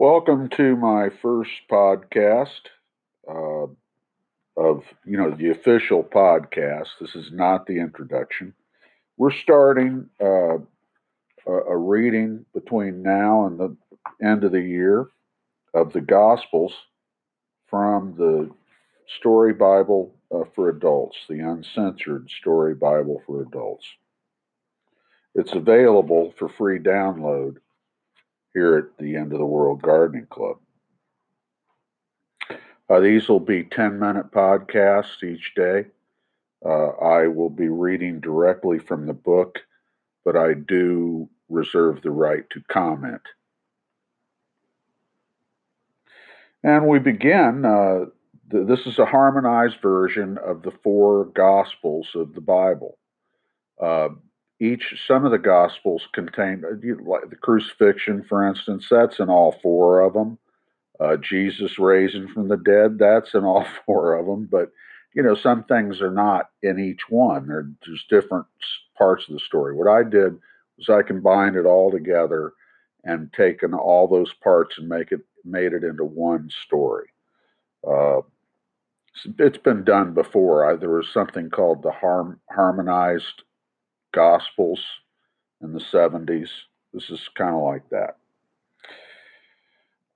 Welcome to my first podcast uh, of, you know, the official podcast. This is not the introduction. We're starting uh, a, a reading between now and the end of the year of the Gospels from the Story Bible uh, for Adults, the uncensored Story Bible for Adults. It's available for free download here at the End of the World Gardening Club. Uh, these will be 10 minute podcasts each day. Uh, I will be reading directly from the book, but I do reserve the right to comment. And we begin. Uh, th- this is a harmonized version of the four Gospels of the Bible. Each some of the gospels contain uh, like the crucifixion for instance that's in all four of them uh, jesus raising from the dead that's in all four of them but you know some things are not in each one. They're just different parts of the story. What i did was i combined it all together and taken all those parts and make it made it into one story. Uh, it's been done before. I, there was something called the harm, harmonized Gospels in the 70s. This is kind of like that.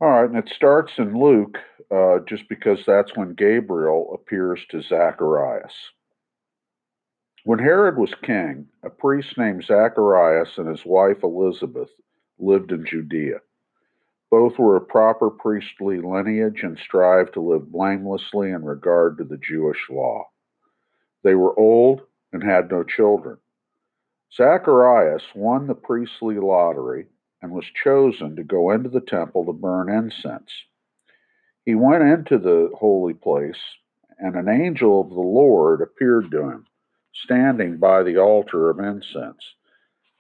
All right, and it starts in Luke uh, just because that's when Gabriel appears to Zacharias. When Herod was king, a priest named Zacharias and his wife Elizabeth lived in Judea. Both were of proper priestly lineage and strived to live blamelessly in regard to the Jewish law. They were old and had no children. Zacharias won the priestly lottery and was chosen to go into the temple to burn incense. He went into the holy place, and an angel of the Lord appeared to him, standing by the altar of incense.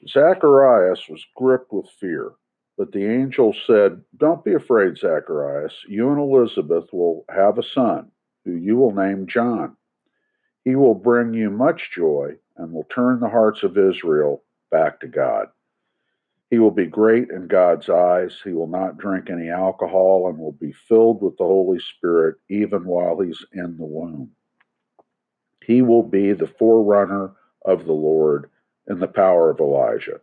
Zacharias was gripped with fear, but the angel said, Don't be afraid, Zacharias. You and Elizabeth will have a son, who you will name John. He will bring you much joy and will turn the hearts of Israel back to God. He will be great in God's eyes. He will not drink any alcohol and will be filled with the Holy Spirit even while he's in the womb. He will be the forerunner of the Lord in the power of Elijah.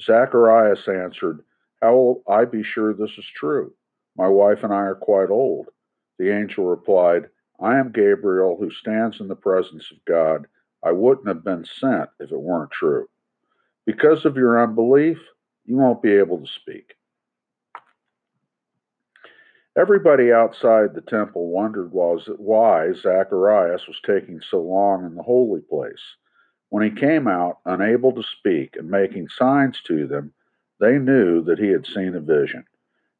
Zacharias answered, How will I be sure this is true? My wife and I are quite old. The angel replied, I am Gabriel who stands in the presence of God I wouldn't have been sent if it weren't true. Because of your unbelief, you won't be able to speak. Everybody outside the temple wondered why Zacharias was taking so long in the holy place. When he came out, unable to speak and making signs to them, they knew that he had seen a vision.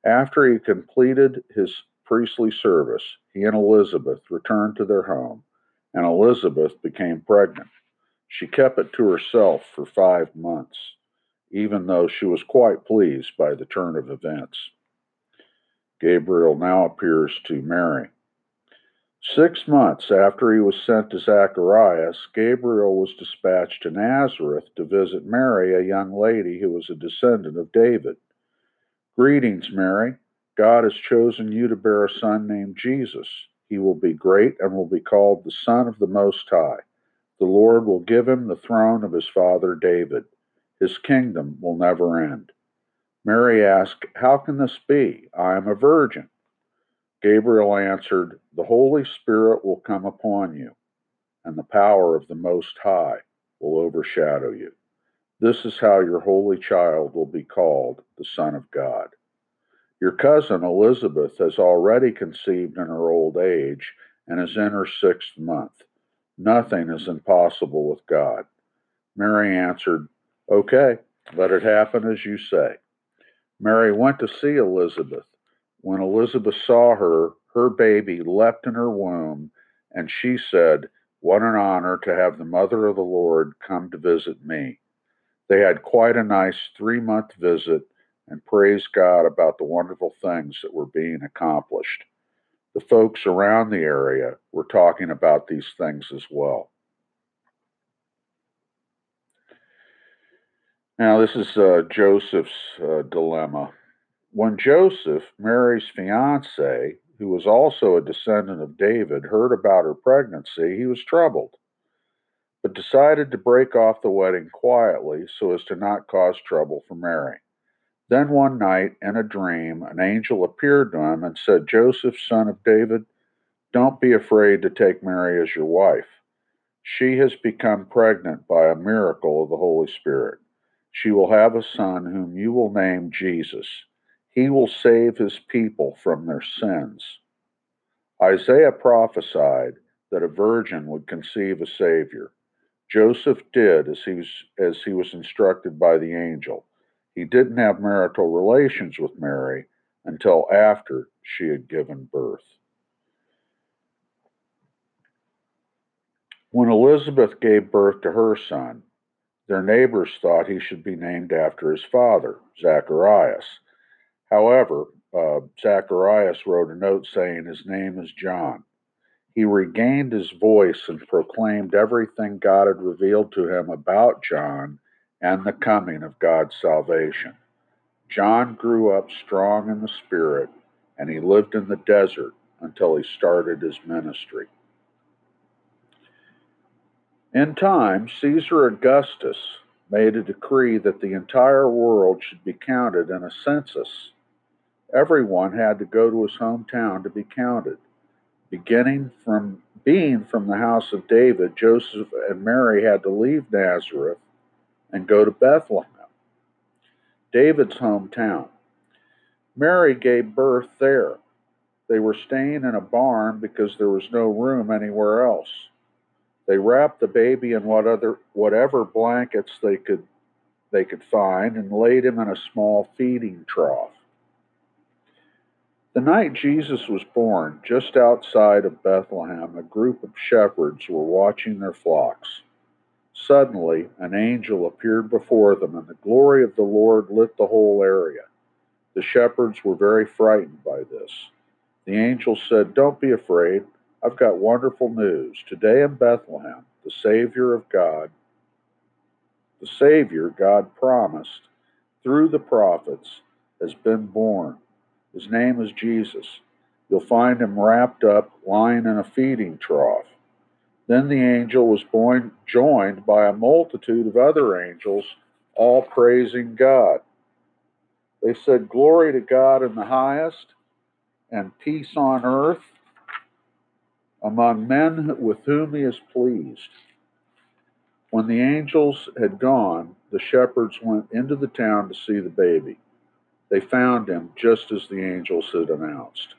After he completed his priestly service, he and Elizabeth returned to their home and Elizabeth became pregnant. She kept it to herself for five months, even though she was quite pleased by the turn of events. Gabriel now appears to Mary. Six months after he was sent to Zacharias, Gabriel was dispatched to Nazareth to visit Mary, a young lady who was a descendant of David. Greetings, Mary. God has chosen you to bear a son named Jesus. He will be great and will be called the Son of the Most High. The Lord will give him the throne of his father David. His kingdom will never end. Mary asked, How can this be? I am a virgin. Gabriel answered, The Holy Spirit will come upon you, and the power of the Most High will overshadow you. This is how your holy child will be called the Son of God. Your cousin Elizabeth has already conceived in her old age and is in her sixth month. Nothing is impossible with God. Mary answered, Okay, let it happen as you say. Mary went to see Elizabeth. When Elizabeth saw her, her baby leapt in her womb, and she said, What an honor to have the mother of the Lord come to visit me. They had quite a nice three month visit and praise God about the wonderful things that were being accomplished. The folks around the area were talking about these things as well. Now, this is uh, Joseph's uh, dilemma. when Joseph, Mary's fiance, who was also a descendant of David, heard about her pregnancy, he was troubled, but decided to break off the wedding quietly so as to not cause trouble for Mary. Then one night, in a dream, an angel appeared to him and said, Joseph, son of David, don't be afraid to take Mary as your wife. She has become pregnant by a miracle of the Holy Spirit. She will have a son whom you will name Jesus. He will save his people from their sins. Isaiah prophesied that a virgin would conceive a Savior. Joseph did as he was, as he was instructed by the angel. He didn't have marital relations with Mary until after she had given birth. When Elizabeth gave birth to her son, their neighbors thought he should be named after his father, Zacharias. However, uh, Zacharias wrote a note saying his name is John. He regained his voice and proclaimed everything God had revealed to him about John and the coming of God's salvation. John grew up strong in the Spirit, and he lived in the desert until he started his ministry. In time, Caesar Augustus made a decree that the entire world should be counted in a census. Everyone had to go to his hometown to be counted. Beginning from being from the house of David, Joseph and Mary had to leave Nazareth and go to Bethlehem, David's hometown. Mary gave birth there. They were staying in a barn because there was no room anywhere else. They wrapped the baby in what other, whatever blankets they could they could find and laid him in a small feeding trough. The night Jesus was born, just outside of Bethlehem, a group of shepherds were watching their flocks. Suddenly, an angel appeared before them, and the glory of the Lord lit the whole area. The shepherds were very frightened by this. The angel said, Don't be afraid. I've got wonderful news. Today in Bethlehem, the Savior of God, the Savior God promised through the prophets, has been born. His name is Jesus. You'll find him wrapped up, lying in a feeding trough. Then the angel was born, joined by a multitude of other angels, all praising God. They said, Glory to God in the highest, and peace on earth among men with whom he is pleased. When the angels had gone, the shepherds went into the town to see the baby. They found him just as the angels had announced.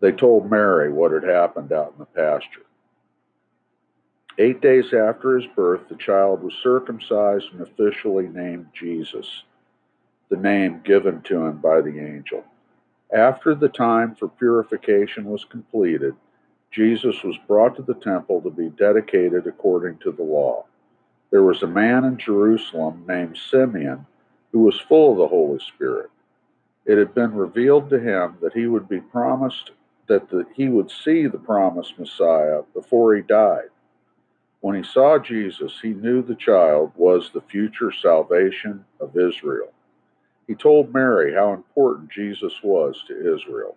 They told Mary what had happened out in the pasture. Eight days after his birth, the child was circumcised and officially named Jesus, the name given to him by the angel. After the time for purification was completed, Jesus was brought to the temple to be dedicated according to the law. There was a man in Jerusalem named Simeon who was full of the Holy Spirit. It had been revealed to him that he would be promised that the, he would see the promised Messiah before he died. When he saw Jesus, he knew the child was the future salvation of Israel. He told Mary how important Jesus was to Israel.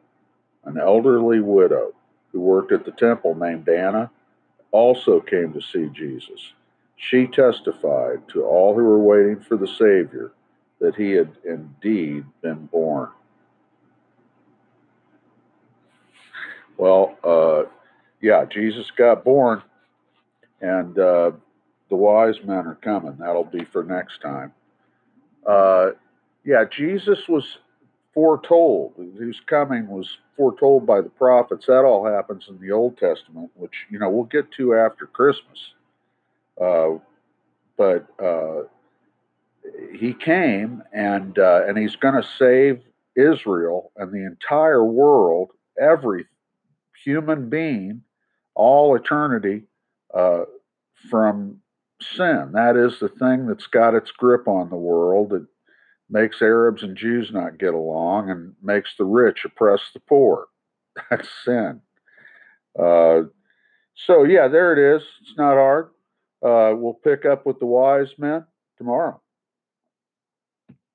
An elderly widow who worked at the temple named Anna also came to see Jesus. She testified to all who were waiting for the Savior that he had indeed been born. Well, uh, yeah, Jesus got born and uh, the wise men are coming. That'll be for next time. Uh, yeah, Jesus was foretold. His coming was foretold by the prophets. That all happens in the Old Testament, which you know we'll get to after Christmas. Uh, but uh, he came, and uh, and he's going to save Israel and the entire world, every human being, all eternity uh, from sin. That is the thing that's got its grip on the world. It makes Arabs and Jews not get along and makes the rich oppress the poor. That's sin. Uh, so, yeah, there it is. It's not hard. Uh, we'll pick up with the wise men tomorrow.